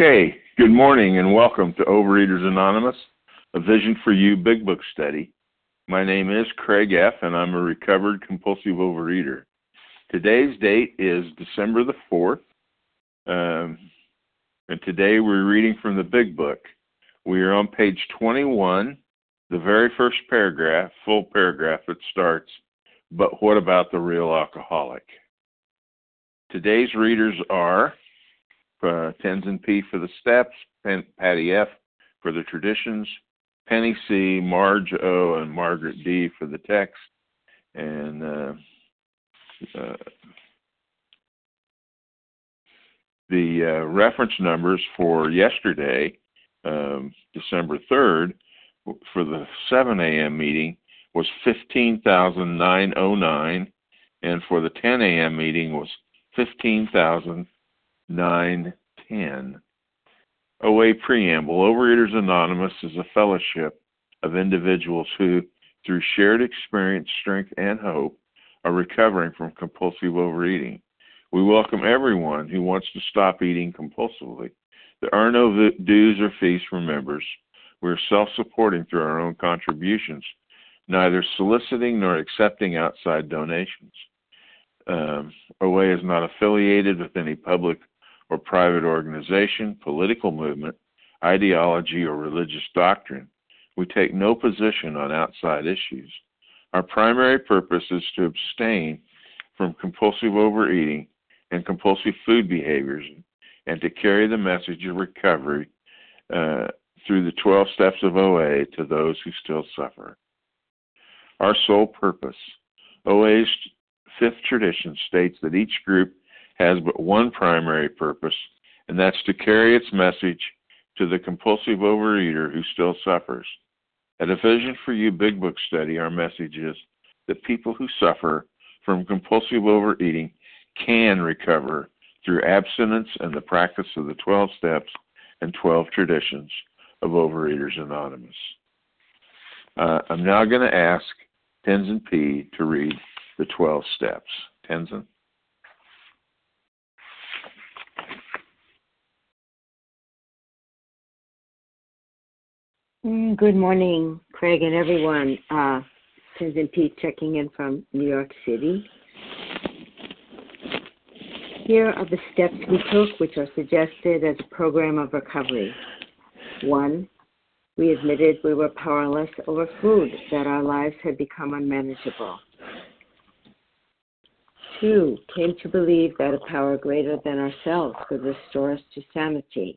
Okay, good morning and welcome to Overeaters Anonymous, a Vision for You Big Book study. My name is Craig F., and I'm a recovered compulsive overeater. Today's date is December the 4th, um, and today we're reading from the Big Book. We are on page 21, the very first paragraph, full paragraph that starts, But what about the real alcoholic? Today's readers are uh, Tenzin P for the steps, Patty F for the traditions, Penny C, Marge O, and Margaret D for the text. And uh, uh, the uh, reference numbers for yesterday, um, December 3rd, for the 7 a.m. meeting was 15,909, and for the 10 a.m. meeting was 15,000. 910. OA Preamble Overeaters Anonymous is a fellowship of individuals who, through shared experience, strength, and hope, are recovering from compulsive overeating. We welcome everyone who wants to stop eating compulsively. There are no dues or fees for members. We are self supporting through our own contributions, neither soliciting nor accepting outside donations. Um, OA is not affiliated with any public or private organization, political movement, ideology, or religious doctrine. We take no position on outside issues. Our primary purpose is to abstain from compulsive overeating and compulsive food behaviors and to carry the message of recovery uh, through the 12 steps of OA to those who still suffer. Our sole purpose. OA's fifth tradition states that each group has but one primary purpose, and that's to carry its message to the compulsive overeater who still suffers. At a Vision for You Big Book study, our message is that people who suffer from compulsive overeating can recover through abstinence and the practice of the 12 steps and 12 traditions of Overeaters Anonymous. Uh, I'm now going to ask Tenzin P. to read the 12 steps. Tenzin? Good morning, Craig and everyone. Uh, Tenzin P checking in from New York City. Here are the steps we took, which are suggested as a program of recovery. One, we admitted we were powerless over food, that our lives had become unmanageable. Two, came to believe that a power greater than ourselves could restore us to sanity.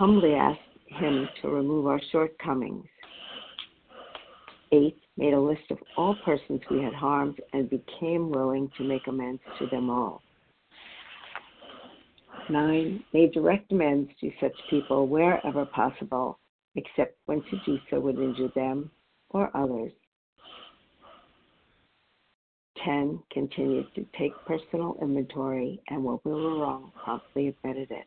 humbly asked him to remove our shortcomings. Eight, made a list of all persons we had harmed and became willing to make amends to them all. Nine, made direct amends to such people wherever possible, except when to do so would injure them or others. 10. Continued to take personal inventory and what we were wrong promptly admitted it.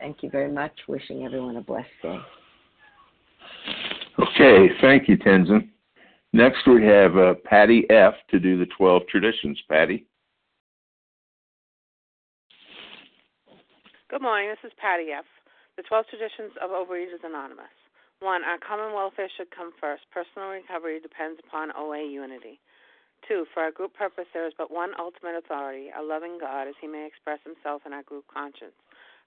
Thank you very much. Wishing everyone a blessed day. Okay, thank you, Tenzin. Next, we have uh, Patty F. to do the 12 traditions. Patty? Good morning. This is Patty F. The 12 traditions of Overeaters Anonymous. One, our common welfare should come first. Personal recovery depends upon OA unity. Two, for our group purpose, there is but one ultimate authority, a loving God, as he may express himself in our group conscience.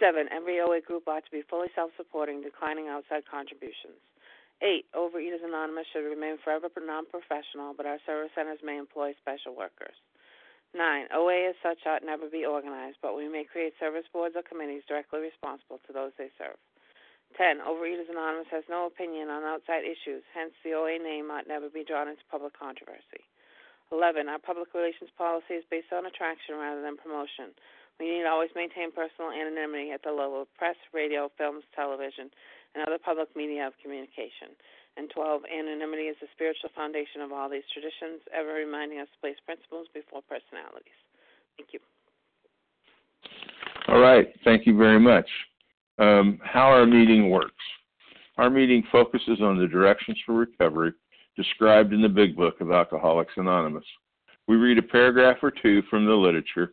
Seven, every OA group ought to be fully self supporting, declining outside contributions. Eight, Overeaters Anonymous should remain forever non professional, but our service centers may employ special workers. Nine, OA as such ought never be organized, but we may create service boards or committees directly responsible to those they serve. 10. Overeaters Anonymous has no opinion on outside issues, hence the OA name ought never be drawn into public controversy. 11. Our public relations policy is based on attraction rather than promotion. We need to always maintain personal anonymity at the level of press, radio, films, television, and other public media of communication. And 12. Anonymity is the spiritual foundation of all these traditions, ever reminding us to place principles before personalities. Thank you. All right. Thank you very much. Um, how our meeting works. Our meeting focuses on the directions for recovery described in the Big Book of Alcoholics Anonymous. We read a paragraph or two from the literature,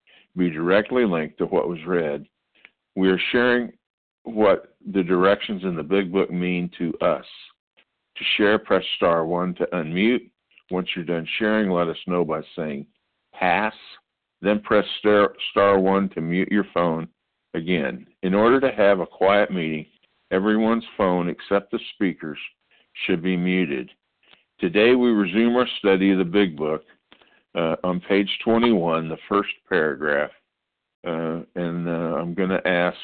be directly linked to what was read. We are sharing what the directions in the Big Book mean to us. To share, press star 1 to unmute. Once you're done sharing, let us know by saying pass. Then press star, star 1 to mute your phone again. In order to have a quiet meeting, everyone's phone except the speaker's should be muted. Today we resume our study of the Big Book uh, on page 21, the first paragraph. Uh, and uh, I'm going to ask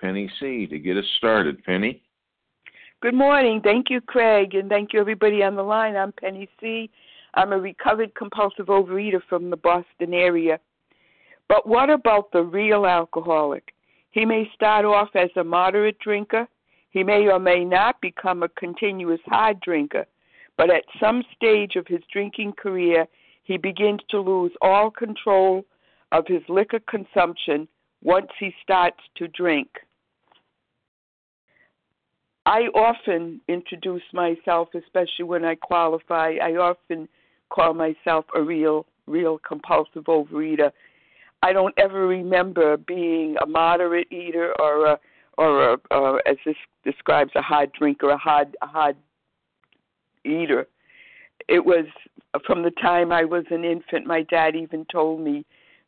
Penny C. to get us started. Penny? Good morning. Thank you, Craig, and thank you, everybody on the line. I'm Penny C. I'm a recovered compulsive overeater from the Boston area. But what about the real alcoholic? He may start off as a moderate drinker. He may or may not become a continuous hard drinker. But at some stage of his drinking career, he begins to lose all control of his liquor consumption once he starts to drink. I often introduce myself, especially when I qualify. I often call myself a real, real compulsive overeater. I don't ever remember being a moderate eater or a, or a, uh, as this describes, a hard drinker, a hard, a hard eater. It was from the time I was an infant. My dad even told me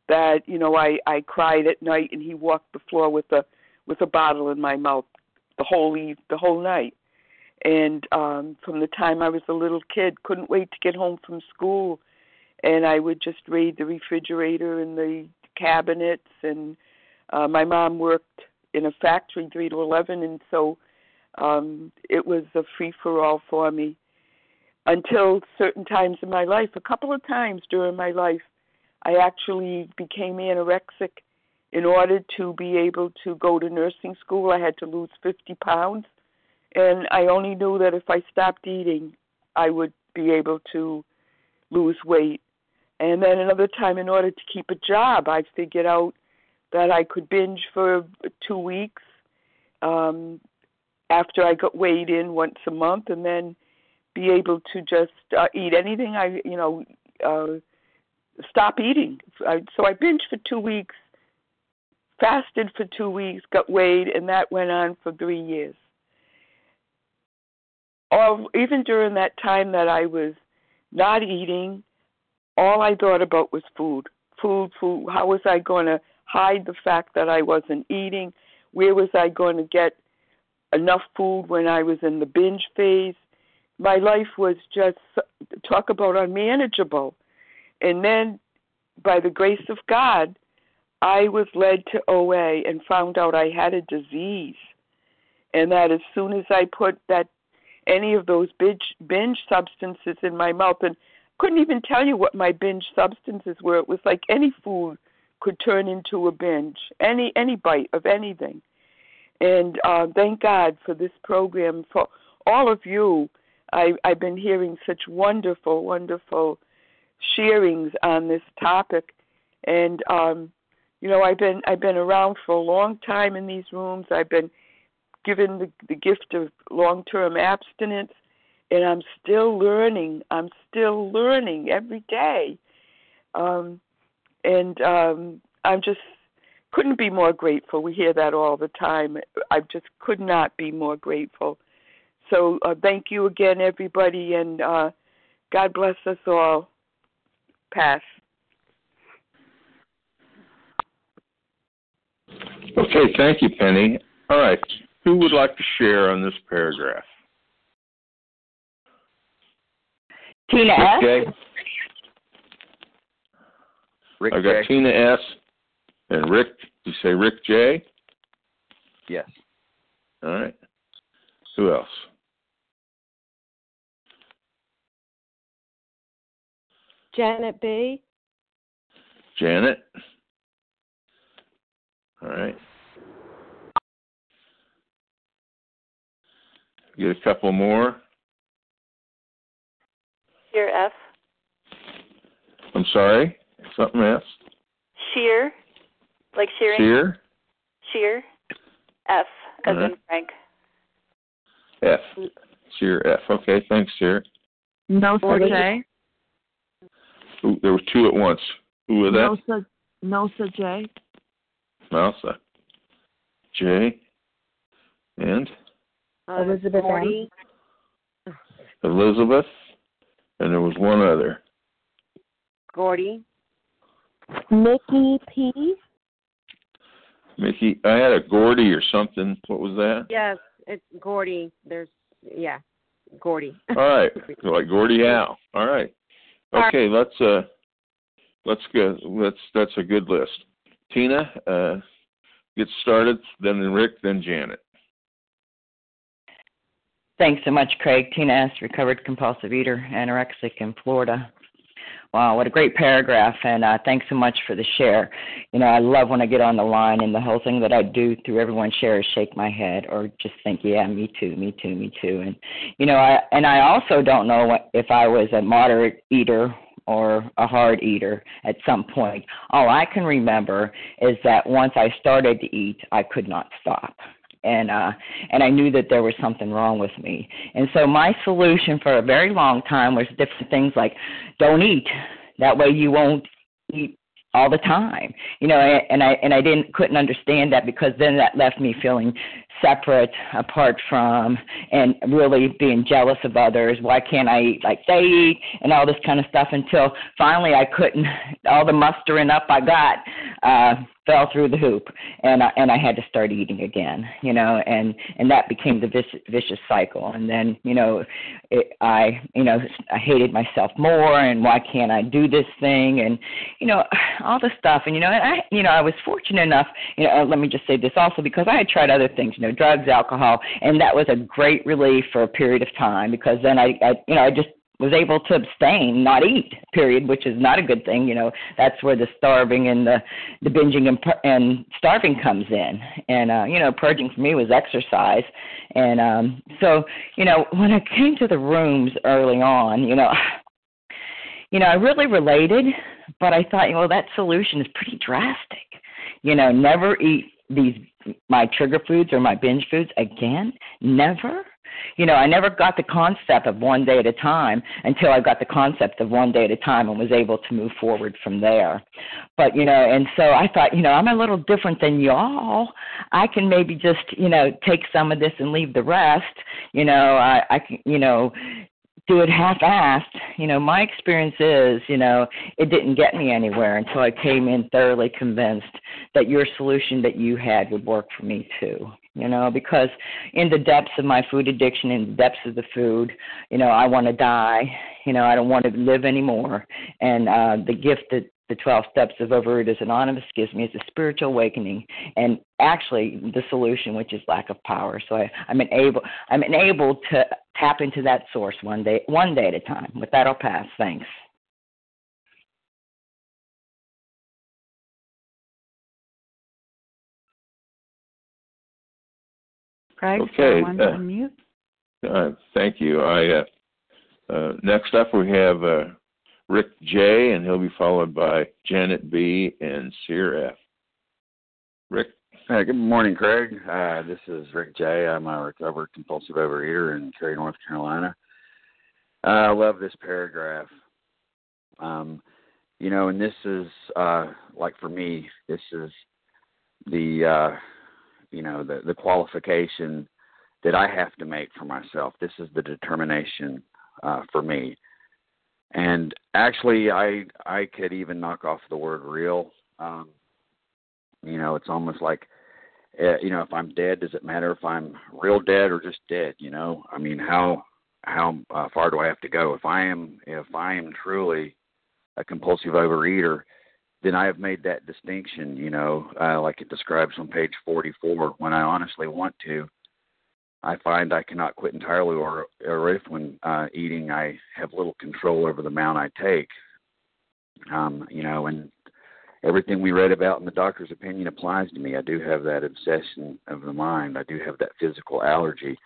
that you know I I cried at night and he walked the floor with a with a bottle in my mouth the whole eve, the whole night. And um from the time I was a little kid, couldn't wait to get home from school and I would just raid the refrigerator and the cabinets and uh my mom worked in a factory 3 to 11 and so um it was a free for all for me until certain times in my life a couple of times during my life I actually became anorexic in order to be able to go to nursing school, I had to lose 50 pounds. And I only knew that if I stopped eating, I would be able to lose weight. And then another time, in order to keep a job, I figured out that I could binge for two weeks um, after I got weighed in once a month, and then be able to just uh, eat anything I, you know, uh, stop eating. I, So I binged for two weeks fasted for two weeks, got weighed, and that went on for three years. Or even during that time that I was not eating, all I thought about was food. Food, food. How was I going to hide the fact that I wasn't eating? Where was I going to get enough food when I was in the binge phase? My life was just talk about unmanageable. and then by the grace of God, I was led to OA and found out I had a disease, and that as soon as I put that any of those binge, binge substances in my mouth, and couldn't even tell you what my binge substances were. It was like any food could turn into a binge, any any bite of anything. And uh, thank God for this program for all of you. I, I've been hearing such wonderful, wonderful sharings on this topic, and um, you know I've been I've been around for a long time in these rooms. I've been given the, the gift of long-term abstinence, and I'm still learning. I'm still learning every day, um, and um, I'm just couldn't be more grateful. We hear that all the time. I just could not be more grateful. So uh, thank you again, everybody, and uh, God bless us all. Pass. Okay, thank you, Penny. All right, who would like to share on this paragraph? Tina Rick S. J. Rick I got J. Tina S. and Rick. You say Rick J. Yes. All right. Who else? Janet B. Janet. All right. Get a couple more. Sheer F. I'm sorry. Something else. Sheer. Like shearing. Sheer. Sheer. F. As Uh-huh. in Frank. F. Sheer F. Okay, thanks, Sheer. Nosa J. Ooh, there were two at once. Who was that? Nosa, Nosa J. Mousa. J. And Elizabeth Gordy. Elizabeth. And there was one other. Gordy. Mickey P. Mickey. I had a Gordy or something. What was that? Yes, it's Gordy. There's yeah, Gordy. All right. Like Gordie Howe. All right. Okay, let's uh let's go let's that's a good list. Tina, uh get started, then Rick, then Janet. Thanks so much, Craig. Tina S., recovered compulsive eater, anorexic in Florida. Wow, what a great paragraph, and uh, thanks so much for the share. You know, I love when I get on the line, and the whole thing that I do through everyone's share is shake my head or just think, yeah, me too, me too, me too. And you know, I and I also don't know what, if I was a moderate eater or a hard eater at some point. All I can remember is that once I started to eat, I could not stop and uh and I knew that there was something wrong with me. And so my solution for a very long time was different things like don't eat. That way you won't eat all the time. You know, and I and I didn't couldn't understand that because then that left me feeling separate, apart from, and really being jealous of others. Why can't I eat like they eat and all this kind of stuff until finally I couldn't. All the mustering up I got uh, fell through the hoop, and I, and I had to start eating again. You know, and and that became the vicious, vicious cycle. And then you know, it, I you know I hated myself more, and why can't I do this thing? And you know, all the stuff. And you know, and I you know I was fortunate enough. You know, let me just say this also because I had tried other things. Know, drugs, alcohol, and that was a great relief for a period of time because then I, I you know I just was able to abstain, not eat, period, which is not a good thing. You know, that's where the starving and the the binging and and starving comes in. And uh, you know, purging for me was exercise. And um, so, you know, when I came to the rooms early on, you know, you know, I really related, but I thought, you know, that solution is pretty drastic. You know, never eat these my trigger foods or my binge foods again. Never you know, I never got the concept of one day at a time until I got the concept of one day at a time and was able to move forward from there. But, you know, and so I thought, you know, I'm a little different than y'all. I can maybe just, you know, take some of this and leave the rest. You know, I, I can, you know, do it half-assed. You know, my experience is, you know, it didn't get me anywhere until I came in thoroughly convinced that your solution that you had would work for me too. you know, because in the depths of my food addiction, in the depths of the food, you know, I want to die. You know, I don't want to live anymore. And uh, the gift that the 12 steps of Overeaters Anonymous gives me is a spiritual awakening and actually the solution, which is lack of power. So I, I'm enabled, I'm enabled to tap into that source one day, one day at a time. With that, I'll pass. Thanks. Craig, Okay, someone uh, unmute. Uh, thank you. I uh, uh, next up we have uh, Rick J, and he'll be followed by Janet B and Sheer F. Rick. Hey, good morning, Craig. Uh, this is Rick J. I'm a recovered compulsive overeater in Cary, North Carolina. Uh, I love this paragraph. Um, you know, and this is uh, like for me, this is the uh, you know the the qualification that I have to make for myself. This is the determination uh, for me. And actually, I I could even knock off the word real. Um, you know, it's almost like, uh, you know, if I'm dead, does it matter if I'm real dead or just dead? You know, I mean, how how uh, far do I have to go? If I am if I am truly a compulsive overeater, then I have made that distinction. You know, uh, like it describes on page 44. When I honestly want to, I find I cannot quit entirely, or or if when uh, eating I have little control over the amount I take. Um, you know, and everything we read about in the doctor's opinion applies to me. I do have that obsession of the mind. I do have that physical allergy.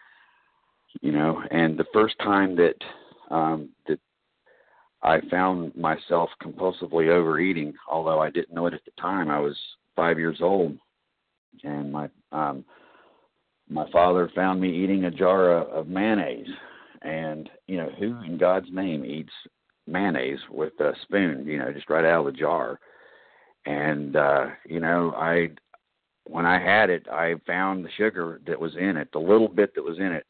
You know, and the first time that um, that I found myself compulsively overeating, although I didn't know it at the time. I was five years old, and my um, my father found me eating a jar of, mayonnaise. And you know, who in God's name eats mayonnaise with a spoon? You know, just right out of the jar. And uh, you know, I when I had it, I found the sugar that was in it, the little bit that was in it.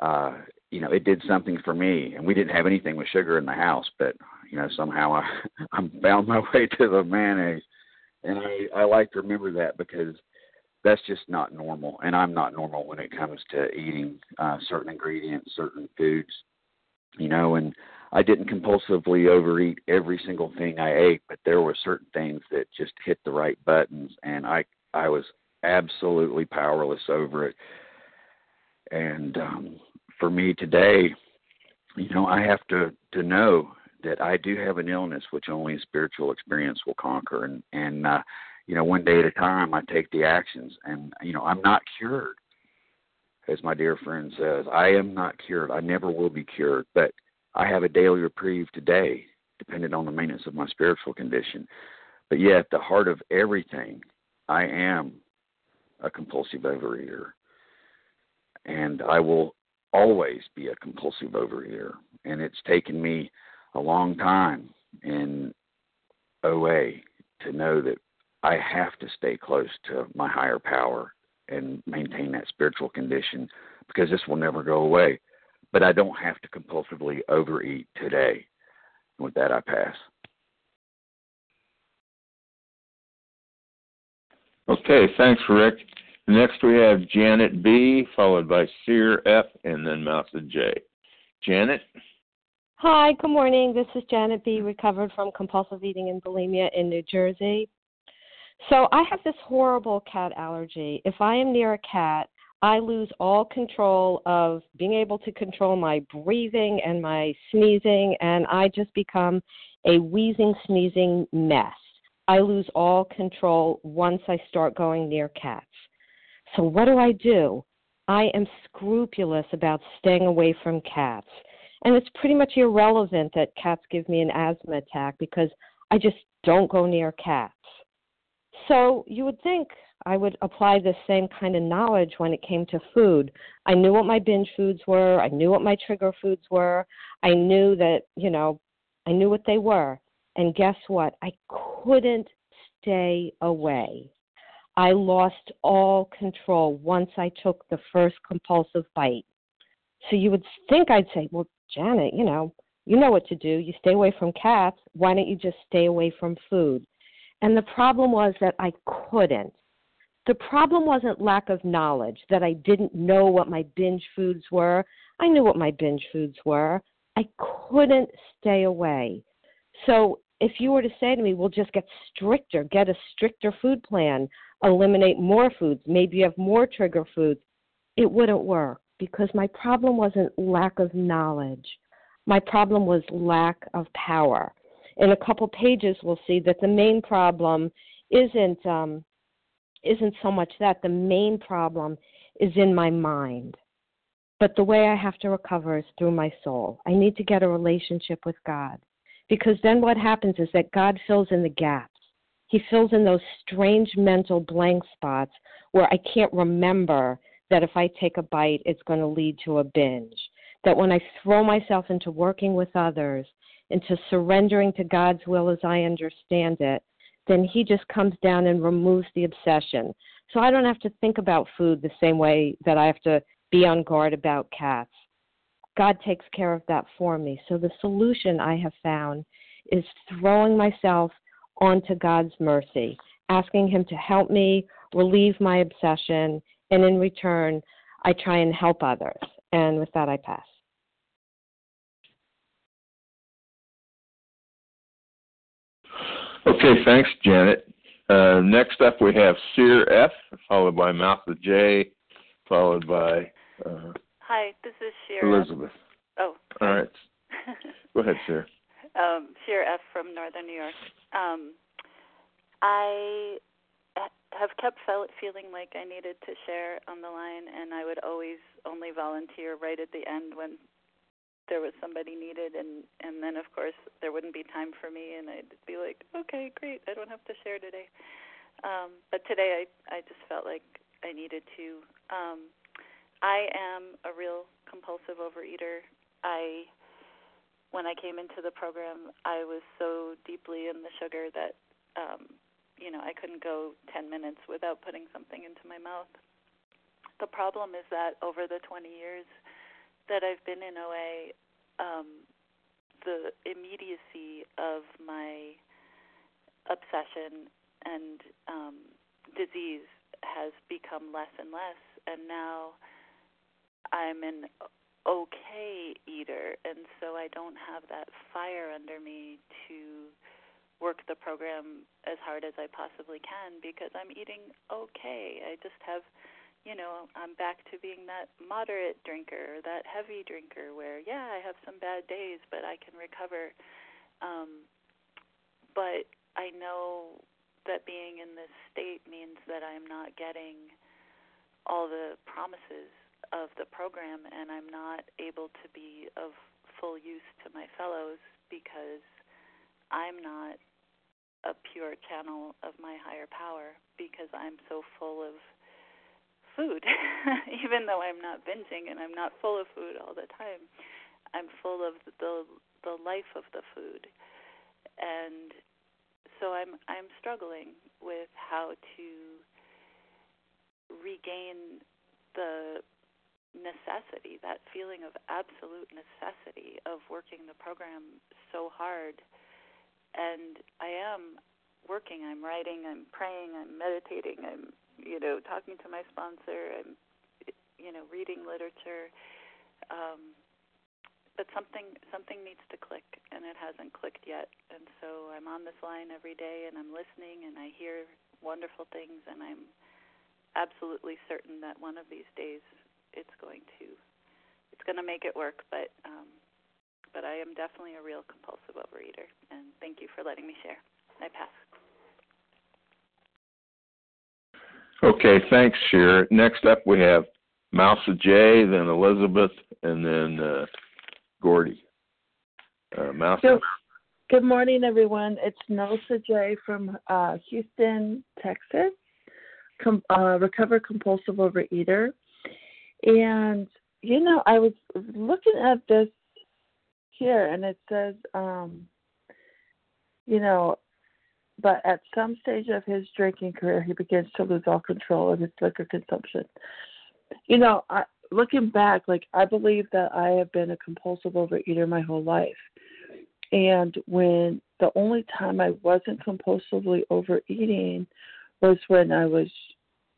Uh, you know, it did something for me. And we didn't have anything with sugar in the house, but you know, somehow I I found my way to the mayonnaise, and I I like to remember that because that's just not normal, and I'm not normal when it comes to eating uh, certain ingredients, certain foods, you know. And I didn't compulsively overeat every single thing I ate, but there were certain things that just hit the right buttons, and I I was absolutely powerless over it. And um, for me today, you know, I have to to know that I do have an illness which only a spiritual experience will conquer, and and uh, you know, one day at a time, I take the actions, and you know, I'm not cured, as my dear friend says. I am not cured. I never will be cured, but I have a daily reprieve today, dependent on the maintenance of my spiritual condition. But yet, at the heart of everything, I am a compulsive overeater, and I will always be a compulsive overeater. And it's taken me a long time in OA to know that I have to stay close to my higher power and maintain that spiritual condition because this will never go away. But I don't have to compulsively overeat today. With that, I pass. Okay, thanks, Rick. Next we have Janet B, followed by Sheer F, and then Mousa J. Janet? Hi, good morning. This is Janet B., recovered from compulsive eating and bulimia in New Jersey. So I have this horrible cat allergy. If I am near a cat, I lose all control of being able to control my breathing and my sneezing, and I just become a wheezing, sneezing mess. I lose all control once I start going near cats. So, what do I do? I am scrupulous about staying away from cats. And it's pretty much irrelevant that cats give me an asthma attack because I just don't go near cats. So, you would think I would apply the same kind of knowledge when it came to food. I knew what my binge foods were, I knew what my trigger foods were, I knew that, you know, I knew what they were. And guess what? I couldn't stay away. I lost all control once I took the first compulsive bite. So you would think I'd say, well, Janet, you know, you know what to do. You stay away from cats. Why don't you just stay away from food? And the problem was that I couldn't. The problem wasn't lack of knowledge, that I didn't know what my binge foods were. I knew what my binge foods were. I couldn't stay away. So if you were to say to me, well, just get stricter, get a stricter food plan, eliminate more foods, maybe you have more trigger foods, it wouldn't work because my problem wasn't lack of knowledge. My problem was lack of power. In a couple pages, we'll see that the main problem isn't um, isn't so much that the main problem is in my mind. But the way I have to recover is through my soul. I need to get a relationship with God. Because then what happens is that God fills in the gaps. He fills in those strange mental blank spots where I can't remember that if I take a bite, it's going to lead to a binge. That when I throw myself into working with others, into surrendering to God's will as I understand it, then He just comes down and removes the obsession. So I don't have to think about food the same way that I have to be on guard about cats. God takes care of that for me. So the solution I have found is throwing myself onto God's mercy, asking Him to help me relieve my obsession, and in return, I try and help others. And with that, I pass. Okay, thanks, Janet. Uh, next up, we have Sheer F, followed by Mousa J, followed by uh, Hi, this is Sheer. Elizabeth. Oh. All right. Go ahead, Sarah. um, F from Northern New York. Um, I have kept feeling like I needed to share on the line, and I would always only volunteer right at the end when there was somebody needed, and and then of course there wouldn't be time for me, and I'd be like, okay, great, I don't have to share today. Um, but today I I just felt like I needed to. Um, I am a real compulsive overeater. I when I came into the program, I was so deeply in the sugar that um you know, I couldn't go 10 minutes without putting something into my mouth. The problem is that over the 20 years that I've been in OA, um the immediacy of my obsession and um disease has become less and less and now I'm an okay eater, and so I don't have that fire under me to work the program as hard as I possibly can because I'm eating okay. I just have, you know, I'm back to being that moderate drinker, that heavy drinker where, yeah, I have some bad days, but I can recover. Um, but I know that being in this state means that I'm not getting all the promises of the program, and I'm not able to be of full use to my fellows because I'm not a pure channel of my higher power because I'm so full of food. Even though I'm not binging and I'm not full of food all the time, I'm full of the the life of the food. And so I'm I'm struggling with how to regain the necessity, that feeling of absolute necessity of working the program so hard. And I am working, I'm writing, I'm praying, I'm meditating, I'm, you know, talking to my sponsor, I'm, you know, reading literature. Um, but something something needs to click and it hasn't clicked yet and so i'm on this line every day and i'm listening and i hear wonderful things and i'm absolutely certain that one of these days it's going to it's going to make it work. But um, but I am definitely a real compulsive overeater, and thank you for letting me share. I pass. Okay, thanks, Sheer. Next up, we have Mousa J, then Elizabeth, and then uh, Gordy. Uh, Mousa. So, good morning, everyone. It's Nelsa J from uh, Houston, Texas, com- uh, recovered compulsive overeater. And you know, I was looking at this here, and it says, um, you know, but at some stage of his drinking career, he begins to lose all control of his liquor consumption. You know, I, looking back, like I believe that I have been a compulsive overeater my whole life. And when the only time I wasn't compulsively overeating was when I was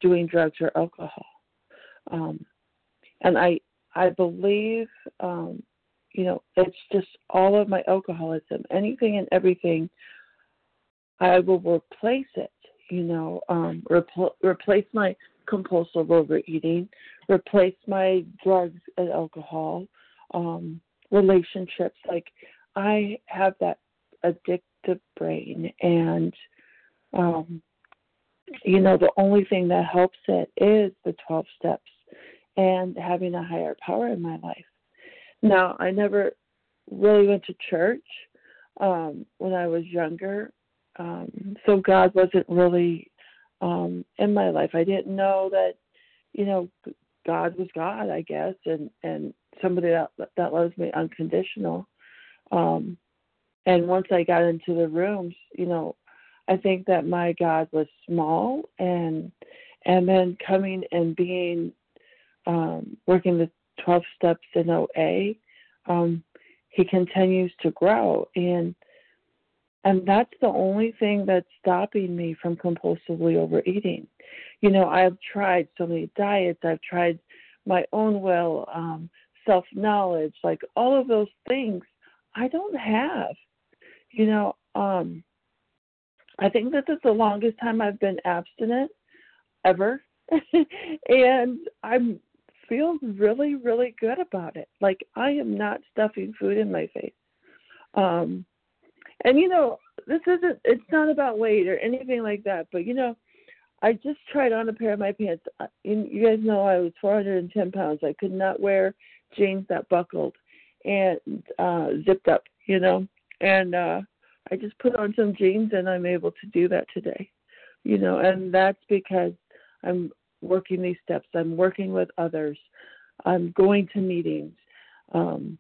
doing drugs or alcohol. Um, and I I believe um, you know it's just all of my alcoholism, anything and everything. I will replace it. You know, um, repl- replace my compulsive overeating, replace my drugs and alcohol, um, relationships. Like I have that addictive brain, and um, you know, the only thing that helps it is the 12 steps and having a higher power in my life. Now, I never really went to church um, when I was younger, um, so God wasn't really um, in my life. I didn't know that, you know, God was God, I guess, and and somebody that that loves me unconditional. Um, and once I got into the rooms, you know, I think that my God was small and and then coming and being um, working the 12 steps in OA, um, he continues to grow and and that's the only thing that's stopping me from compulsively overeating. You know, I've tried so many diets. I've tried my own will, um, self knowledge, like all of those things. I don't have. You know, um, I think this is the longest time I've been abstinent ever. and I feel really, really good about it. Like I am not stuffing food in my face. Um and you know, this isn't it's not about weight or anything like that, but you know, I just tried on a pair of my pants. You guys know I was 410 pounds. I could not wear jeans that buckled and uh zipped up, you know. And uh I just put on some jeans and I'm able to do that today. You know, and that's because I'm working these steps. I'm working with others. I'm going to meetings. Um,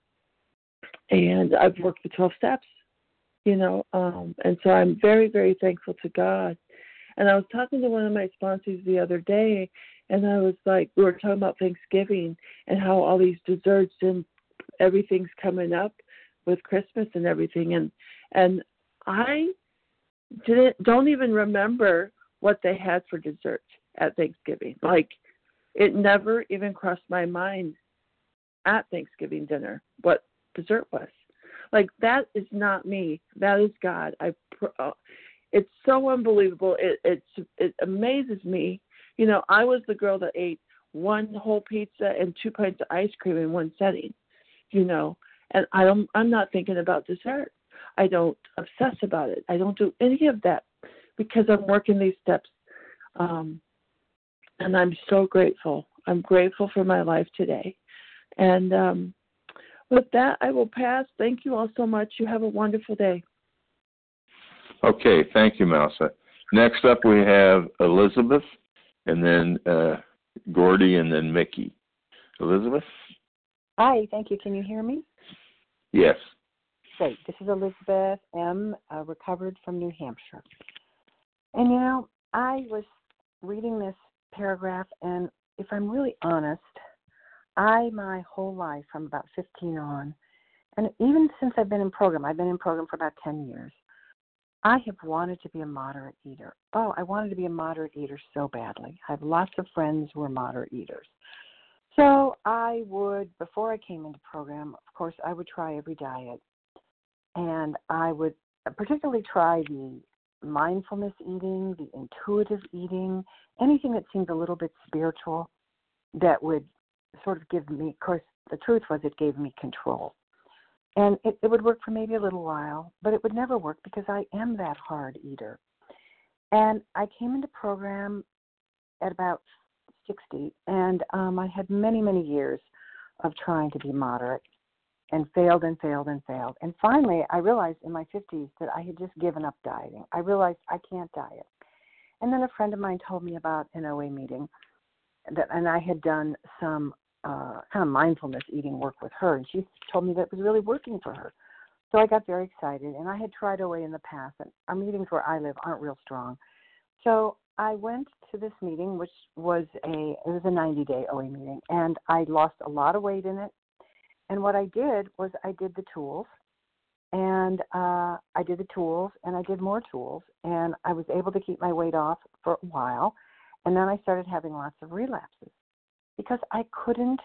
and I've worked the 12 steps, you know, um, and so I'm very, very thankful to God. And I was talking to one of my sponsors the other day, and I was like, we were talking about Thanksgiving and how all these desserts and everything's coming up with Christmas and everything. And and I didn't don't even remember what they had for dessert at Thanksgiving. Like it never even crossed my mind at Thanksgiving dinner what dessert was. Like that is not me. That is God. I uh, it's so unbelievable. It it's it amazes me. You know, I was the girl that ate one whole pizza and two pints of ice cream in one setting. You know, and I don't I'm not thinking about dessert. I don't obsess about it. I don't do any of that because I'm working these steps. Um, and I'm so grateful. I'm grateful for my life today. And um, with that, I will pass. Thank you all so much. You have a wonderful day. Okay, thank you, Mousa. Next up, we have Elizabeth, and then uh, Gordy, and then Mickey. Elizabeth? Hi, thank you. Can you hear me? Yes. Great. This is Elizabeth M., uh, recovered from New Hampshire. And you know, I was reading this paragraph, and if I'm really honest, I, my whole life, from about 15 on, and even since I've been in program, I've been in program for about 10 years, I have wanted to be a moderate eater. Oh, I wanted to be a moderate eater so badly. I have lots of friends who are moderate eaters. So I would, before I came into program, of course, I would try every diet and I would particularly try the mindfulness eating, the intuitive eating, anything that seemed a little bit spiritual that would sort of give me, of course, the truth was it gave me control. And it, it would work for maybe a little while, but it would never work because I am that hard eater. And I came into program at about 60, and um, I had many, many years of trying to be moderate and failed and failed and failed. And finally, I realized in my 50s that I had just given up dieting. I realized I can't diet. And then a friend of mine told me about an OA meeting, that, and I had done some uh, kind of mindfulness eating work with her, and she told me that it was really working for her. So I got very excited, and I had tried OA in the past, and our meetings where I live aren't real strong. So I went to this meeting, which was a it was a 90 day OA meeting, and I lost a lot of weight in it. And what I did was I did the tools, and uh, I did the tools, and I did more tools, and I was able to keep my weight off for a while. And then I started having lots of relapses because I couldn't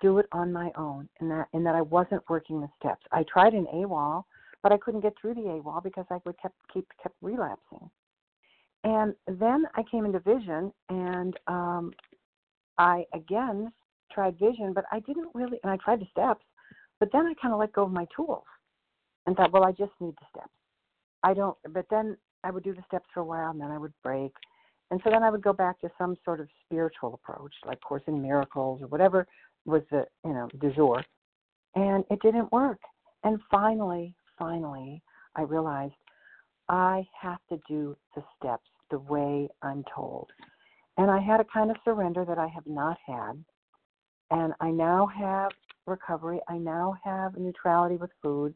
do it on my own and that in that I wasn't working the steps. I tried an AWOL, but I couldn't get through the AWOL because I would kept keep kept relapsing. And then I came into vision and um I again tried vision, but I didn't really and I tried the steps, but then I kind of let go of my tools and thought, well, I just need the steps. I don't but then I would do the steps for a while and then I would break. And so then I would go back to some sort of spiritual approach, like Course in Miracles or whatever was the you know du jour, and it didn't work. And finally, finally, I realized I have to do the steps the way I'm told. And I had a kind of surrender that I have not had. And I now have recovery. I now have neutrality with food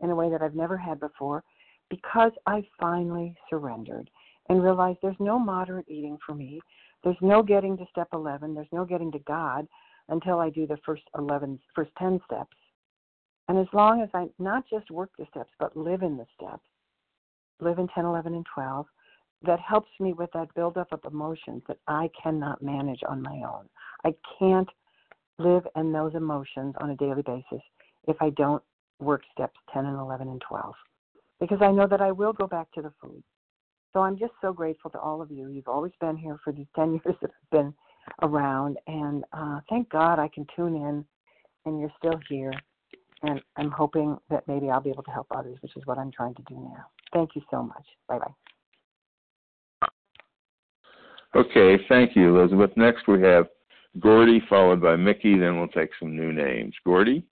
in a way that I've never had before because I finally surrendered and realize there's no moderate eating for me. There's no getting to step 11. There's no getting to God until I do the first 11, first 10 steps. And as long as I not just work the steps, but live in the steps, live in 10, 11, and 12, that helps me with that buildup of emotions that I cannot manage on my own. I can't live in those emotions on a daily basis if I don't work steps 10 and 11 and 12 because I know that I will go back to the food. So I'm just so grateful to all of you. You've always been here for these 10 years that I've been around. And uh, thank God I can tune in and you're still here. And I'm hoping that maybe I'll be able to help others, which is what I'm trying to do now. Thank you so much. Bye bye. Okay, thank you, Elizabeth. Next we have Gordy, followed by Mickey. Then we'll take some new names. Gordy?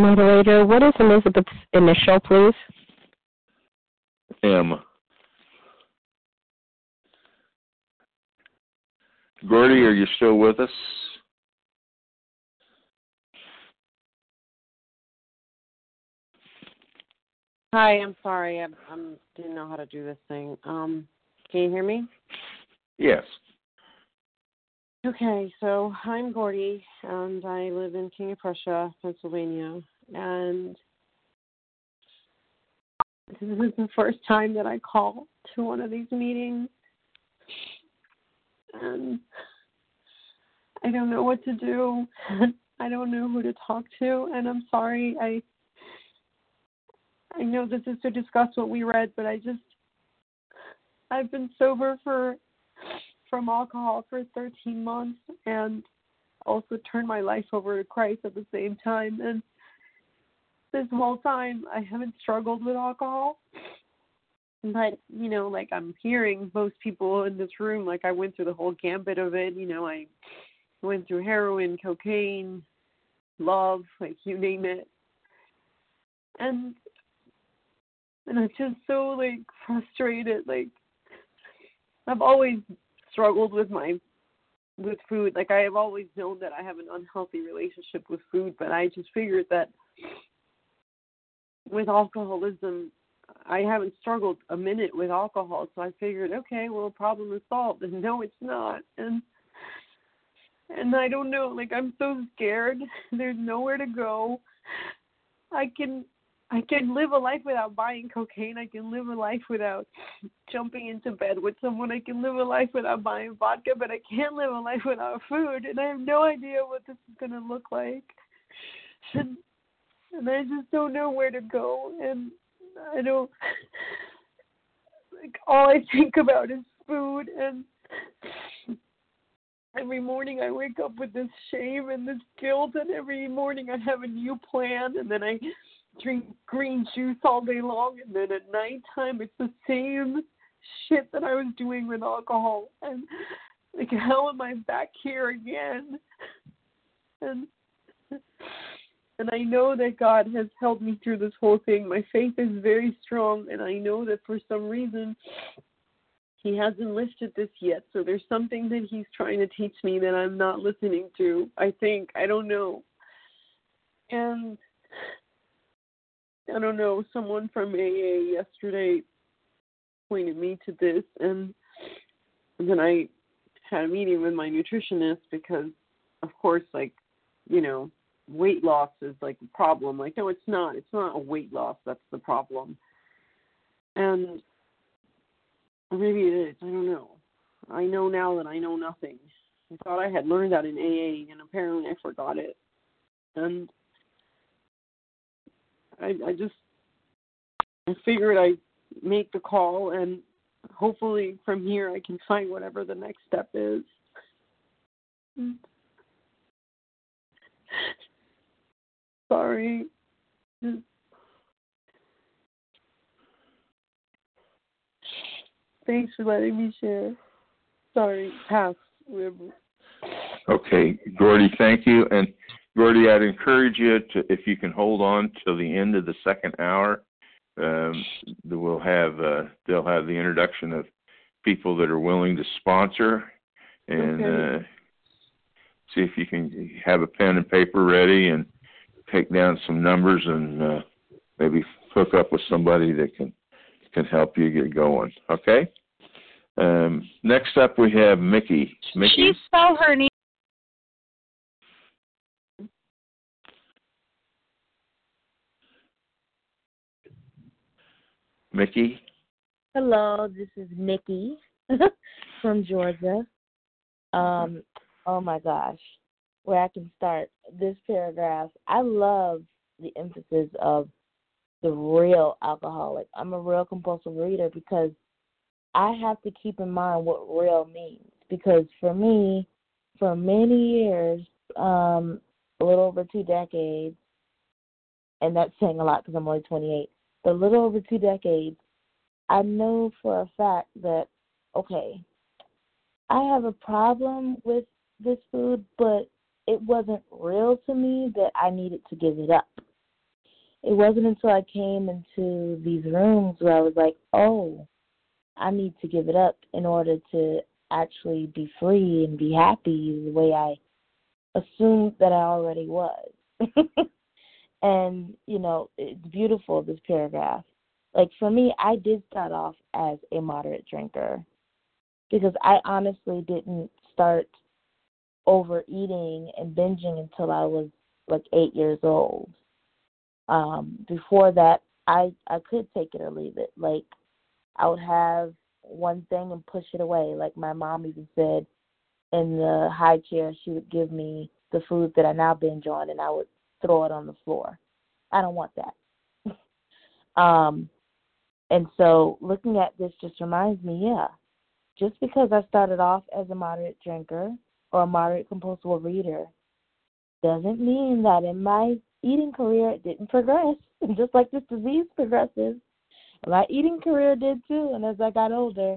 Moderator, what is Elizabeth's initial, please? M. Gordy, are you still with us? Hi, I'm sorry. I I'm, didn't know how to do this thing. Um, can you hear me? Yes. Okay, so I'm Gordy, and I live in King of Prussia, Pennsylvania, and this is the first time that I call to one of these meetings, and I don't know what to do. I don't know who to talk to, and I'm sorry. I I know this is to discuss what we read, but I just I've been sober for from alcohol for 13 months and also turned my life over to Christ at the same time. And this whole time, I haven't struggled with alcohol. But, you know, like I'm hearing most people in this room, like I went through the whole gambit of it. You know, I went through heroin, cocaine, love, like you name it. And and I'm just so like frustrated. Like I've always struggled with my with food. Like I have always known that I have an unhealthy relationship with food, but I just figured that with alcoholism, I haven't struggled a minute with alcohol, so I figured, okay, well, problem is solved. And no, it's not. And and I don't know, like I'm so scared. There's nowhere to go. I can I can live a life without buying cocaine. I can live a life without jumping into bed with someone. I can live a life without buying vodka, but I can't live a life without food. And I have no idea what this is going to look like. And, and I just don't know where to go. And I don't, like, all I think about is food. And every morning I wake up with this shame and this guilt. And every morning I have a new plan. And then I, drink green juice all day long, and then at nighttime it's the same shit that I was doing with alcohol. And like, how am I back here again? And and I know that God has helped me through this whole thing. My faith is very strong, and I know that for some reason He hasn't lifted this yet. So there's something that He's trying to teach me that I'm not listening to. I think I don't know. And I don't know, someone from AA yesterday pointed me to this and then I had a meeting with my nutritionist because of course like, you know, weight loss is like a problem. Like, no, it's not. It's not a weight loss that's the problem. And maybe it is. I don't know. I know now that I know nothing. I thought I had learned that in AA, and apparently I forgot it. And I, I just, I figured I'd make the call, and hopefully from here I can find whatever the next step is. Mm. Sorry. Thanks for letting me share. Sorry, pass. Okay, Gordy, thank you. And Gordy, I'd encourage you to, if you can hold on till the end of the second hour, um, we'll have uh, they'll have the introduction of people that are willing to sponsor, and Okay. uh, see if you can have a pen and paper ready and take down some numbers and uh, maybe hook up with somebody that can can help you get going. Okay. Um, next up, we have Mickey. Mickey. She spelled her name. Mickey. Hello, this is Mickey from Georgia. Um, oh my gosh, where I can start this paragraph. I love the emphasis of the real alcoholic. I'm a real compulsive reader because I have to keep in mind what real means. Because for me, for many years, um, a little over two decades, and that's saying a lot because I'm only 28, a little over two decades, I know for a fact that, okay, I have a problem with this food, but it wasn't real to me that I needed to give it up. It wasn't until I came into these rooms where I was like, oh, I need to give it up in order to actually be free and be happy the way I assumed that I already was. and, you know, it's beautiful, this paragraph. Like for me, I did start off as a moderate drinker because I honestly didn't start overeating and binging until I was like eight years old. Um, before that, I I could take it or leave it. Like I would have one thing and push it away. Like my mom even said, in the high chair, she would give me the food that I now binge on, and I would throw it on the floor. I don't want that. um, and so looking at this just reminds me, yeah, just because I started off as a moderate drinker or a moderate compulsive reader doesn't mean that in my eating career it didn't progress. Just like this disease progresses, my eating career did too. And as I got older,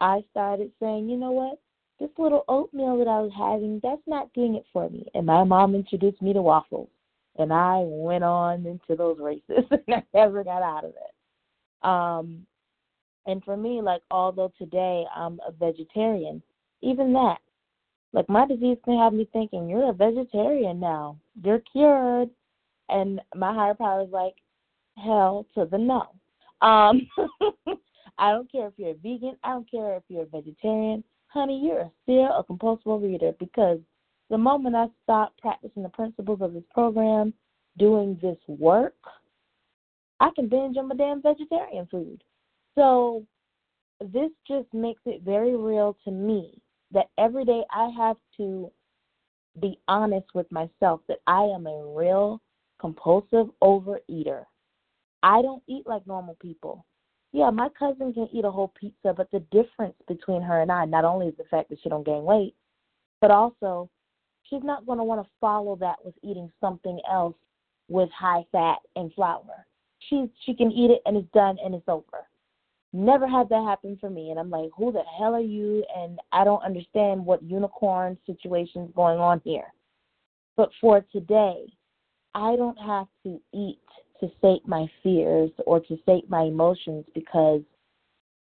I started saying, you know what? This little oatmeal that I was having, that's not doing it for me. And my mom introduced me to waffles. And I went on into those races and I never got out of it. Um, and for me, like, although today I'm a vegetarian, even that, like, my disease can have me thinking, you're a vegetarian now. You're cured. And my higher power is like, hell to the no. Um, I don't care if you're a vegan. I don't care if you're a vegetarian. Honey, you're still a compulsive reader because the moment I stop practicing the principles of this program, doing this work, I can binge on my damn vegetarian food. So this just makes it very real to me that every day I have to be honest with myself that I am a real compulsive overeater. I don't eat like normal people. Yeah, my cousin can eat a whole pizza, but the difference between her and I not only is the fact that she don't gain weight, but also she's not going to want to follow that with eating something else with high fat and flour. She she can eat it and it's done and it's over. Never had that happen for me, and I'm like, who the hell are you? And I don't understand what unicorn situation's going on here. But for today, I don't have to eat to sate my fears or to sate my emotions because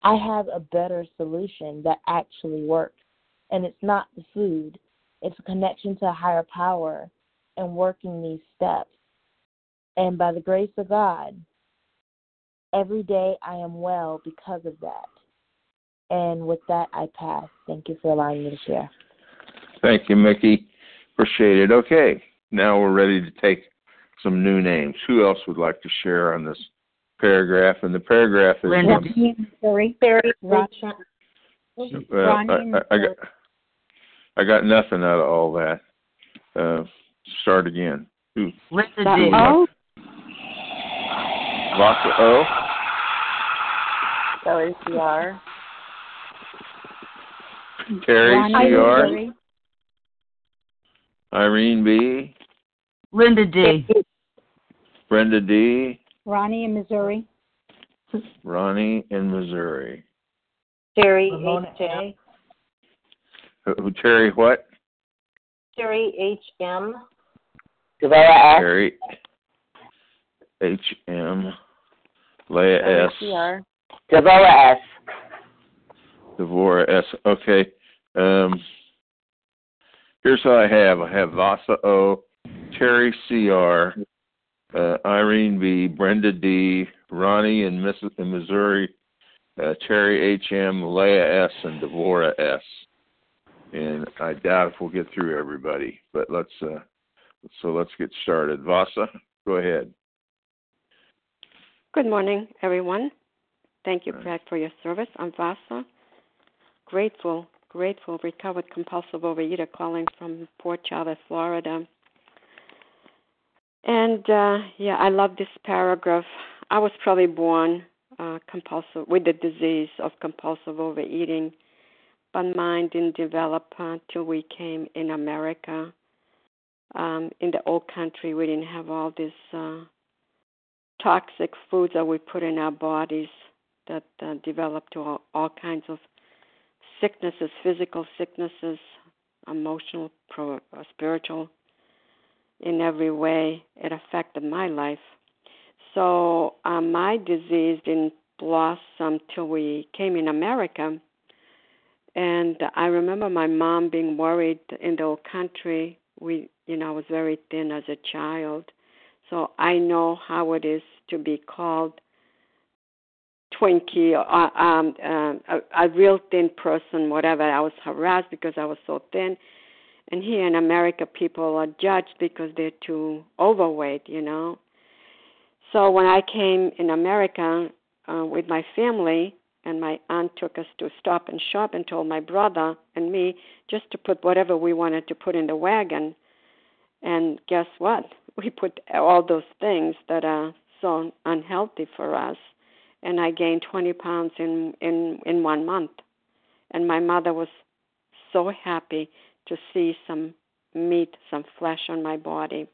I have a better solution that actually works. And it's not the food, it's a connection to a higher power and working these steps. And by the grace of God, every day I am well because of that. And with that, I pass. Thank you for allowing me to share. Thank you, Mickey. Appreciate it. Okay. now we're ready to take some new names. Who else would like to share on this paragraph? And the paragraph is Linda. from, Sorry, Barry, Ron, uh, I, I, I got I got nothing out of all that. Uh, start again. Who? Linda who D. would like- Vasa O. Kelly CR. Terry Ronnie CR. Irene B. Linda D. Brenda D. Ronnie in Missouri. Ronnie in Missouri. Terry Ramona H.J. Who, who- Terry what? Terry H.M. Devora S. Terry H M. Leah S. CR. Devora S. Devora S. Okay. Um, here's how I have. I have Vasa O, Terry C R, uh, Irene B, Brenda D, Ronnie in, Miss- in Missouri, uh, Terry H M, Leah S, and Devora S. And I doubt if we'll get through everybody, but let's. Uh, so let's get started. Vasa, go ahead. Good morning, everyone. Thank you, Right. Brad, for your service. I'm Vasa. Grateful, grateful, recovered compulsive overeater calling from Port Chavez, Florida. And uh, yeah, I love this paragraph. I was probably born uh, compulsive with the disease of compulsive overeating, but mine didn't develop until we came in America. Um, in the old country, we didn't have all this. Uh, toxic foods that we put in our bodies that uh, develop to all, all kinds of sicknesses, physical sicknesses, emotional, pro, uh, spiritual. In every way, it affected my life. So uh, my disease didn't blossom till we came in America. And I remember my mom being worried in the old country. We, you know, I was very thin as a child so I know how it is to be called Twinkie or uh, um, uh, a, a real thin person, whatever. I was harassed because I was so thin. And here in America, people are judged because they're too overweight, you know. So when I came in America uh, with my family, and my aunt took us to stop and shop and told my brother and me just to put whatever we wanted to put in the wagon. And guess what? We put all those things that are so unhealthy for us. And I gained 20 pounds in in in one month. And my mother was so happy to see some meat, some flesh on my body.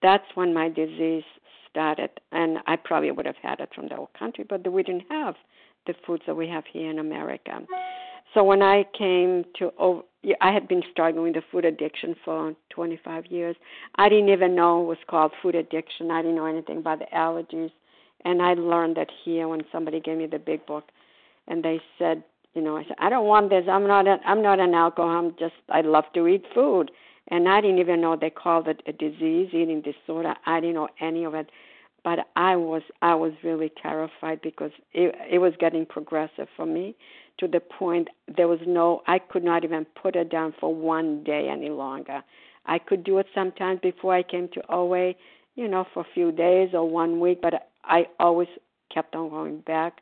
That's when my disease started. And I probably would have had it from the old country, but we didn't have the foods that we have here in America. So when I came to, I had been struggling with food addiction for 25 years. I didn't even know it was called food addiction. I didn't know anything about the allergies, and I learned that here when somebody gave me the big book, and they said, you know, I said, I don't want this. I'm not. A, I'm not an alcohol. I'm just. I love to eat food, and I didn't even know they called it a disease, eating disorder. I didn't know any of it but I was I was really terrified because it it was getting progressive for me to the point there was no I could not even put it down for one day any longer. I could do it sometimes before I came to OA, you know, for a few days or one week, but I always kept on going back.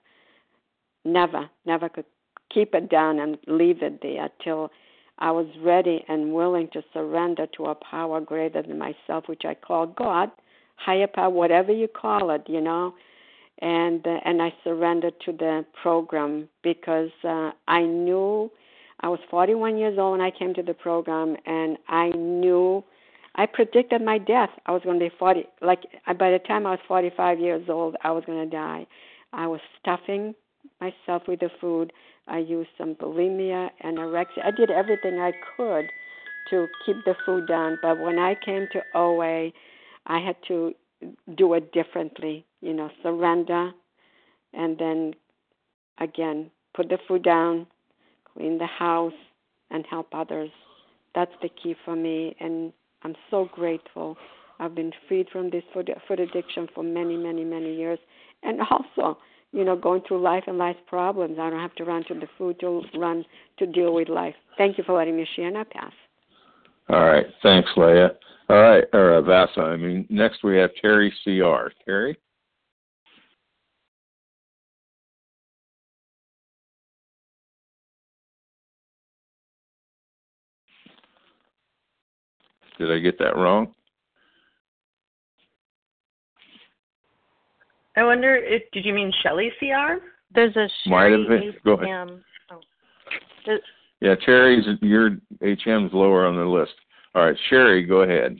Never, never could keep it down and leave it there till I was ready and willing to surrender to a power greater than myself, which I call God higher power, whatever you call it, you know. And uh, and I surrendered to the program because uh, I knew I was 41 years old when I came to the program, and I knew I predicted my death. I was going to be 40. Like by the time I was 45 years old, I was going to die. I was stuffing myself with the food. I used some bulimia, and anorexia. I did everything I could to keep the food down. But when I came to OA, I had to do it differently, you know, surrender and then again put the food down, clean the house and help others. That's the key for me and I'm so grateful. I've been freed from this food, food addiction for many, many, many years. And also, you know, going through life and life's problems. I don't have to run to the food to run to deal with life. Thank you for letting me share and I pass. All right. Thanks, Leah. All right, or uh, Vasa. I mean, next we have Terry CR. Terry. Did I get that wrong? I wonder if did you mean Shelly CR? There's a Might have Sherry been. Go ahead. HM. Oh. Yeah, Terry's your HM's lower on the list. All right, Sherry, go ahead.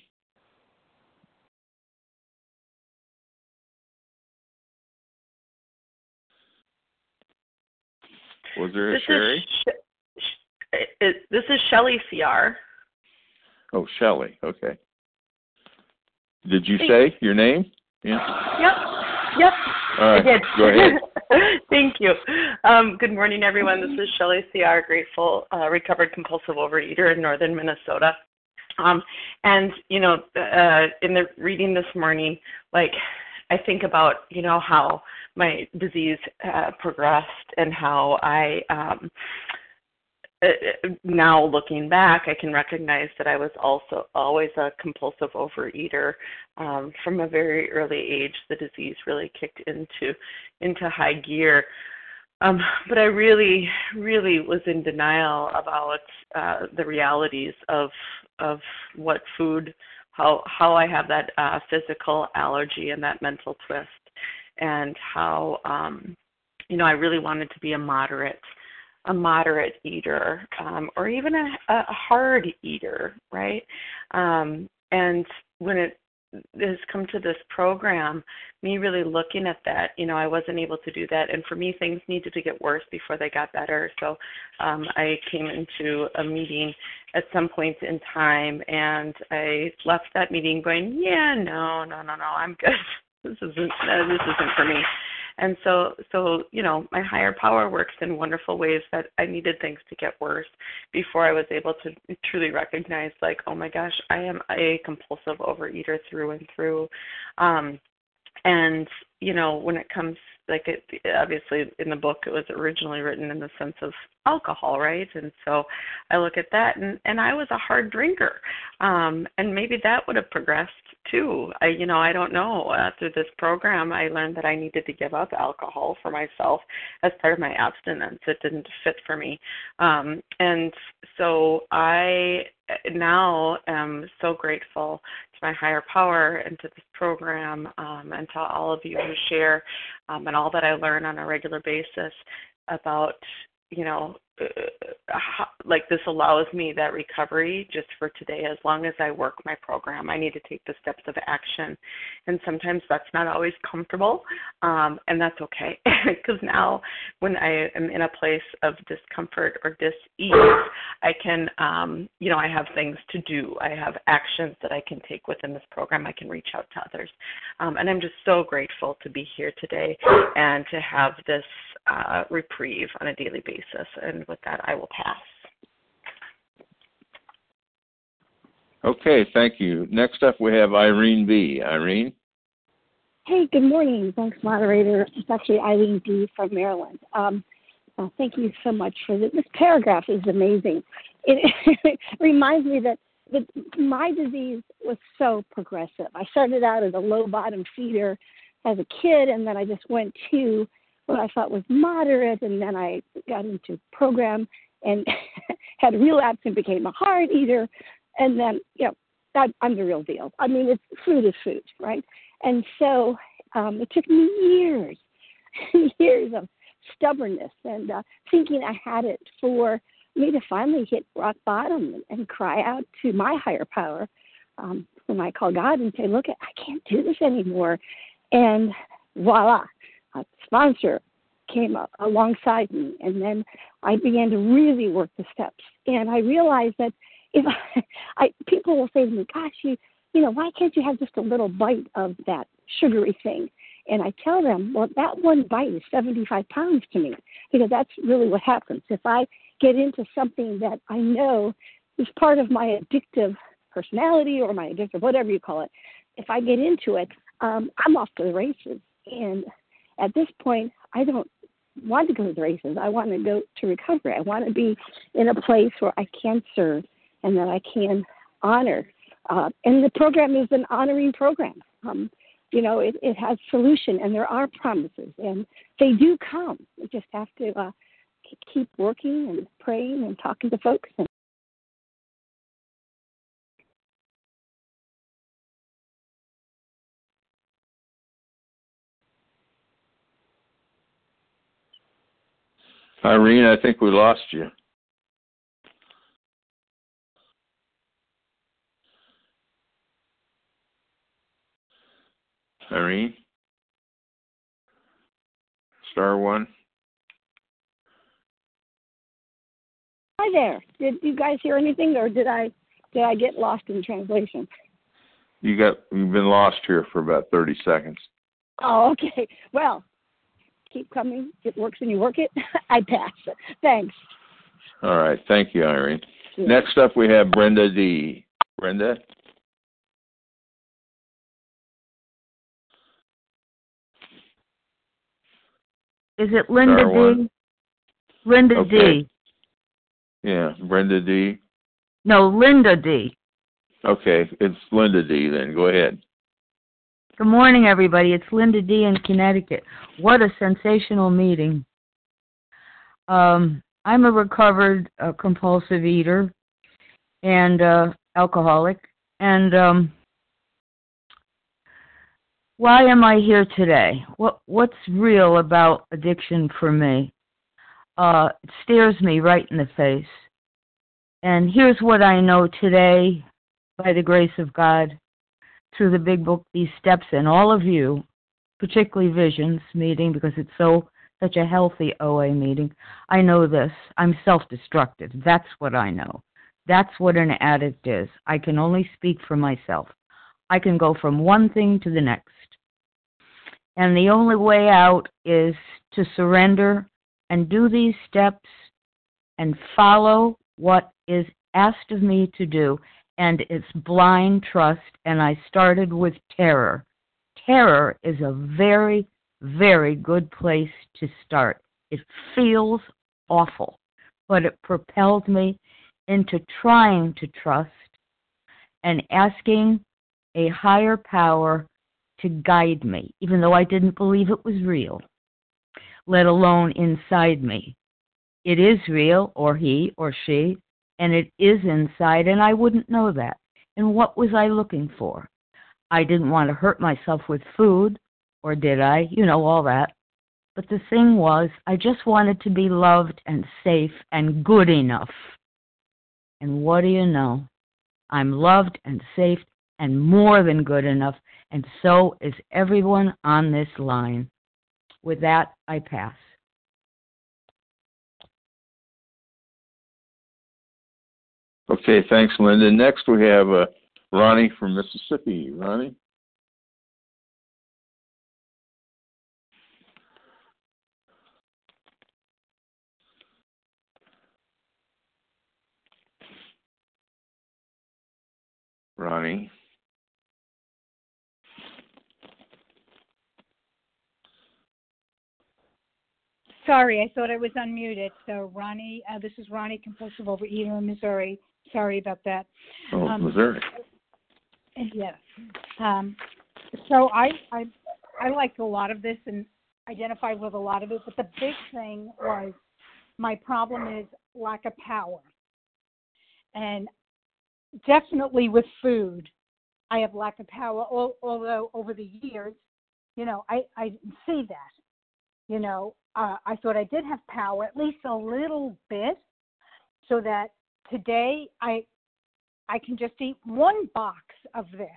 Was there a Sherry? is Sh- it, this is Shelly CR. Oh, Shelly. Okay. Did you Hey. say your name? Yeah. Yep. Yep. All right, I go ahead. Thank you. Um, good morning, everyone. This is Shelly CR, grateful uh, recovered compulsive overeater in northern Minnesota. Um, and you know, uh, in the reading this morning, like I think about you know how my disease uh, progressed and how I um, now looking back, I can recognize that I was also always a compulsive overeater. Um, from a very early age, the disease really kicked into into high gear. Um, but I really, really was in denial about uh, the realities of of what food, how how I have that uh, physical allergy and that mental twist, and how um, you know I really wanted to be a moderate a moderate eater um, or even a, a hard eater, right? Um, and when it has come to this program, me really looking at that, you know, I wasn't able to do that. And for me, things needed to get worse before they got better. So um, I came into a meeting at some point in time and I left that meeting going, yeah, no, no, no, no, I'm good. This isn't, this isn't for me and so so you know my higher power works in wonderful ways that i needed things to get worse before i was able to truly recognize like oh my gosh i am a compulsive overeater through and through. Um and you know when it comes like it obviously in the book it was originally written in the sense of alcohol right? And so i look at that and and i was a hard drinker. Um and maybe that would have progressed too. I you know i don't know. Uh, through this program i learned that i needed to give up alcohol for myself as part of my abstinence. It didn't fit for me. Um and so i now am so grateful to my higher power and to this program um, and to all of you who share um, and all that I learn on a regular basis about you know uh, how, like this allows me that recovery just for today. As long as i work my program i need to take the steps of action. And sometimes that's not always comfortable um and that's okay. Because now when i am in a place of discomfort or dis-ease i can um you know i have things to do. I have actions that i can take within this program. I can reach out to others. Um and i'm just so grateful to be here today and to have this uh, reprieve on a daily basis. And with that, I will pass. Okay, thank you. Next up, we have Irene B. Irene. Hey, good morning. Thanks, moderator. It's actually Eileen B. from Maryland. Um, uh, thank you so much for this. This paragraph is amazing. It, it reminds me that, that my disease was so progressive. I started out as a low bottom feeder as a kid, and then I just went to what I thought was moderate, and then I got into program and had relapse and became a hard eater, and then you know that I'm the real deal. I mean, it's food is food, right? And so um, it took me years, years of stubbornness and uh, thinking I had it for me to finally hit rock bottom and, and cry out to my higher power um, when I call God and say, "Look, I can't do this anymore," and voila, a sponsor came up alongside me and then I began to really work the steps and I realized that if I, I people will say to me, Gosh, you you know, why can't you have just a little bite of that sugary thing? And I tell them, Well, that one bite is seventy five pounds to me because that's really what happens. If I get into something that I know is part of my addictive personality or my addictive whatever you call it, if I get into it, um, I'm off to the races. And at this point, I don't want to go to the races. I want to go to recovery. I want to be in a place where I can serve and that I can honor Uh, and the program is an honoring program. Um, you know, it, it has solution, and there are promises, and they do come. We just have to uh, keep working and praying and talking to folks. And Irene, I think we lost you. Irene? Star one? Hi there. Did you guys hear anything, or did I did I get lost in translation? You got you've been lost here for about thirty seconds. Oh, okay. Well, keep coming. It works when you work it. I pass. Thanks. All right. Thank you, Irene. Next up, we have Brenda D. Brenda? Is it Linda Star one. D? Linda Okay. D. Yeah, Brenda D. No, Linda D. Okay, it's Linda D. Then go ahead. Good morning, everybody. It's Linda D. in Connecticut. What a sensational meeting. Um, I'm a recovered uh, compulsive eater and uh, alcoholic. And um, why am I here today? What What's real about addiction for me? Uh, it stares me right in the face. And here's what I know today, by the grace of God, through the big book, these steps, and all of you, particularly Visions meeting, because it's so such a healthy OA meeting. I know this. I'm self-destructive. That's what I know. That's what an addict is. I can only speak for myself. I can go from one thing to the next. And the only way out is to surrender and do these steps and follow what is asked of me to do. And it's blind trust. And I started with terror. Terror is a very, very good place to start. It feels awful, but it propelled me into trying to trust and asking a higher power to guide me, even though I didn't believe it was real, let alone inside me. It is real, or he or she, and it is inside, and I wouldn't know that. And what was I looking for? I didn't want to hurt myself with food, or did I? You know, all that. But the thing was, I just wanted to be loved and safe and good enough. And what do you know? I'm loved and safe and more than good enough, and so is everyone on this line. With that, I pass. Okay, thanks, Linda. Next, we have uh, Ronnie from Mississippi. Ronnie? Ronnie? Sorry, I thought I was unmuted. So, Ronnie, uh, this is Ronnie, compulsive overeater in Missouri. Sorry about that. Oh, Um, Missouri. Yes. Um, so I, I I liked a lot of this and identified with a lot of it, but the big thing was my problem is lack of power. And definitely with food, I have lack of power. Although over the years, you know, I I didn't see that. You know, uh, I thought I did have power, at least a little bit, so that today I I can just eat one box of this.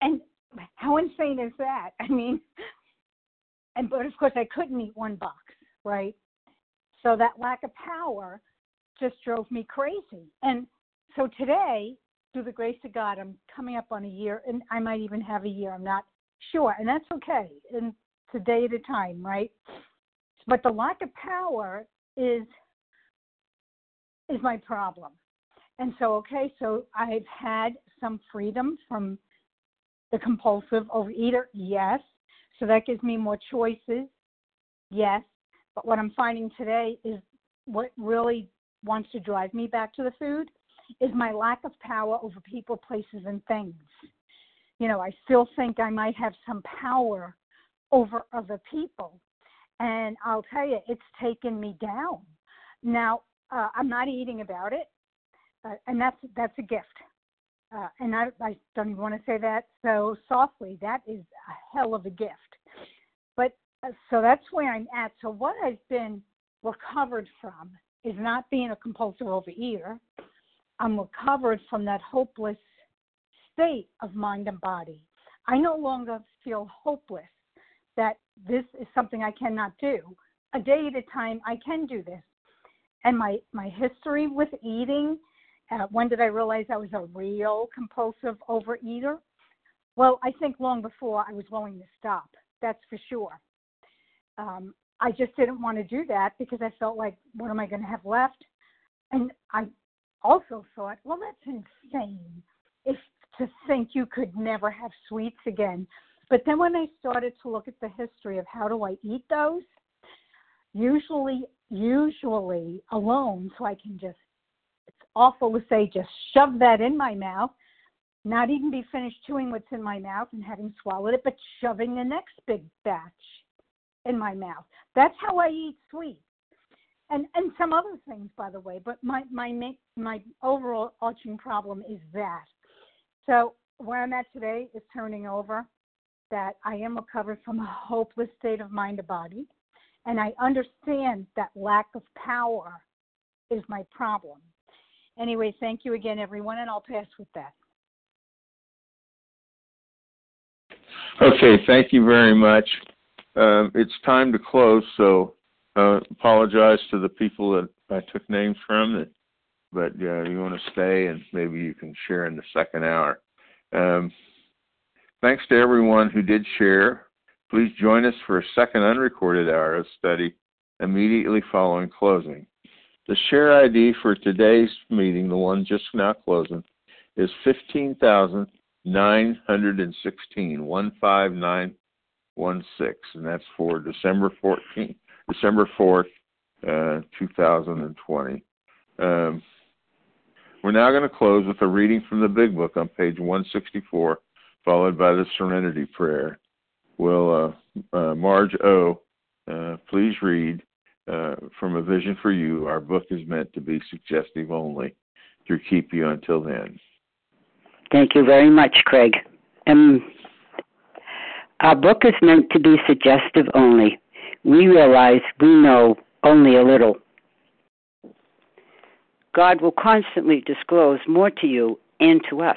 And how insane is that? I mean, and but of course I couldn't eat one box, right? So that lack of power just drove me crazy. And so today, through the grace of God, I'm coming up on a year, and I might even have a year. I'm not sure, and that's okay. And it's a day at a time, right? But the lack of power is is my problem. And so, okay, so I've had some freedom from the compulsive overeater, yes. So that gives me more choices, yes. But what I'm finding today is what really wants to drive me back to the food is my lack of power over people, places, and things. You know, I still think I might have some power over other people. And I'll tell you, it's taken me down. Now, uh, I'm not eating about it, uh, and that's that's a gift. Uh, and I, I don't even want to say that so softly. That is a hell of a gift. But uh, so that's where I'm at. So what I've been recovered from is not being a compulsive overeater. I'm recovered from that hopeless state of mind and body. I no longer feel hopeless that this is something I cannot do. A day at a time, I can do this. And my, my history with eating, uh, when did I realize I was a real compulsive overeater? Well, I think long before I was willing to stop. That's for sure. Um, I just didn't want to do that because I felt like, what am I going to have left? And I also thought, well, that's insane. If to think you could never have sweets again. But then when I started to look at the history of how do I eat those, usually usually alone so I can just it's awful to say just shove that in my mouth, not even be finished chewing what's in my mouth and having swallowed it, but shoving the next big batch in my mouth. That's how I eat sweets. And and some other things by the way, but my my my overall arching problem is that. So where I'm at today is turning over that I am recovered from a hopeless state of mind and body. And I understand that lack of power is my problem. Anyway, thank you again, everyone, and I'll pass with that. Okay, thank you very much. Uh, it's time to close, so uh, apologize to the people that I took names from, but uh, you want to stay and maybe you can share in the second hour. Um, thanks to everyone who did share. Please join us for a second unrecorded hour of study immediately following closing. The share ID for today's meeting, the one just now closing, is 15,916, 15916, and that's for December 14th, December 4th, uh, 2020. Um, we're now going to close with a reading from the Big Book on page 164, followed by the Serenity Prayer. Will uh, uh, Marge O. Uh, please read from A Vision for You? Our book is meant to be suggestive only to keep you until then. Thank you very much, Craig. Um, our book is meant to be suggestive only. We realize we know only a little. God will constantly disclose more to you and to us.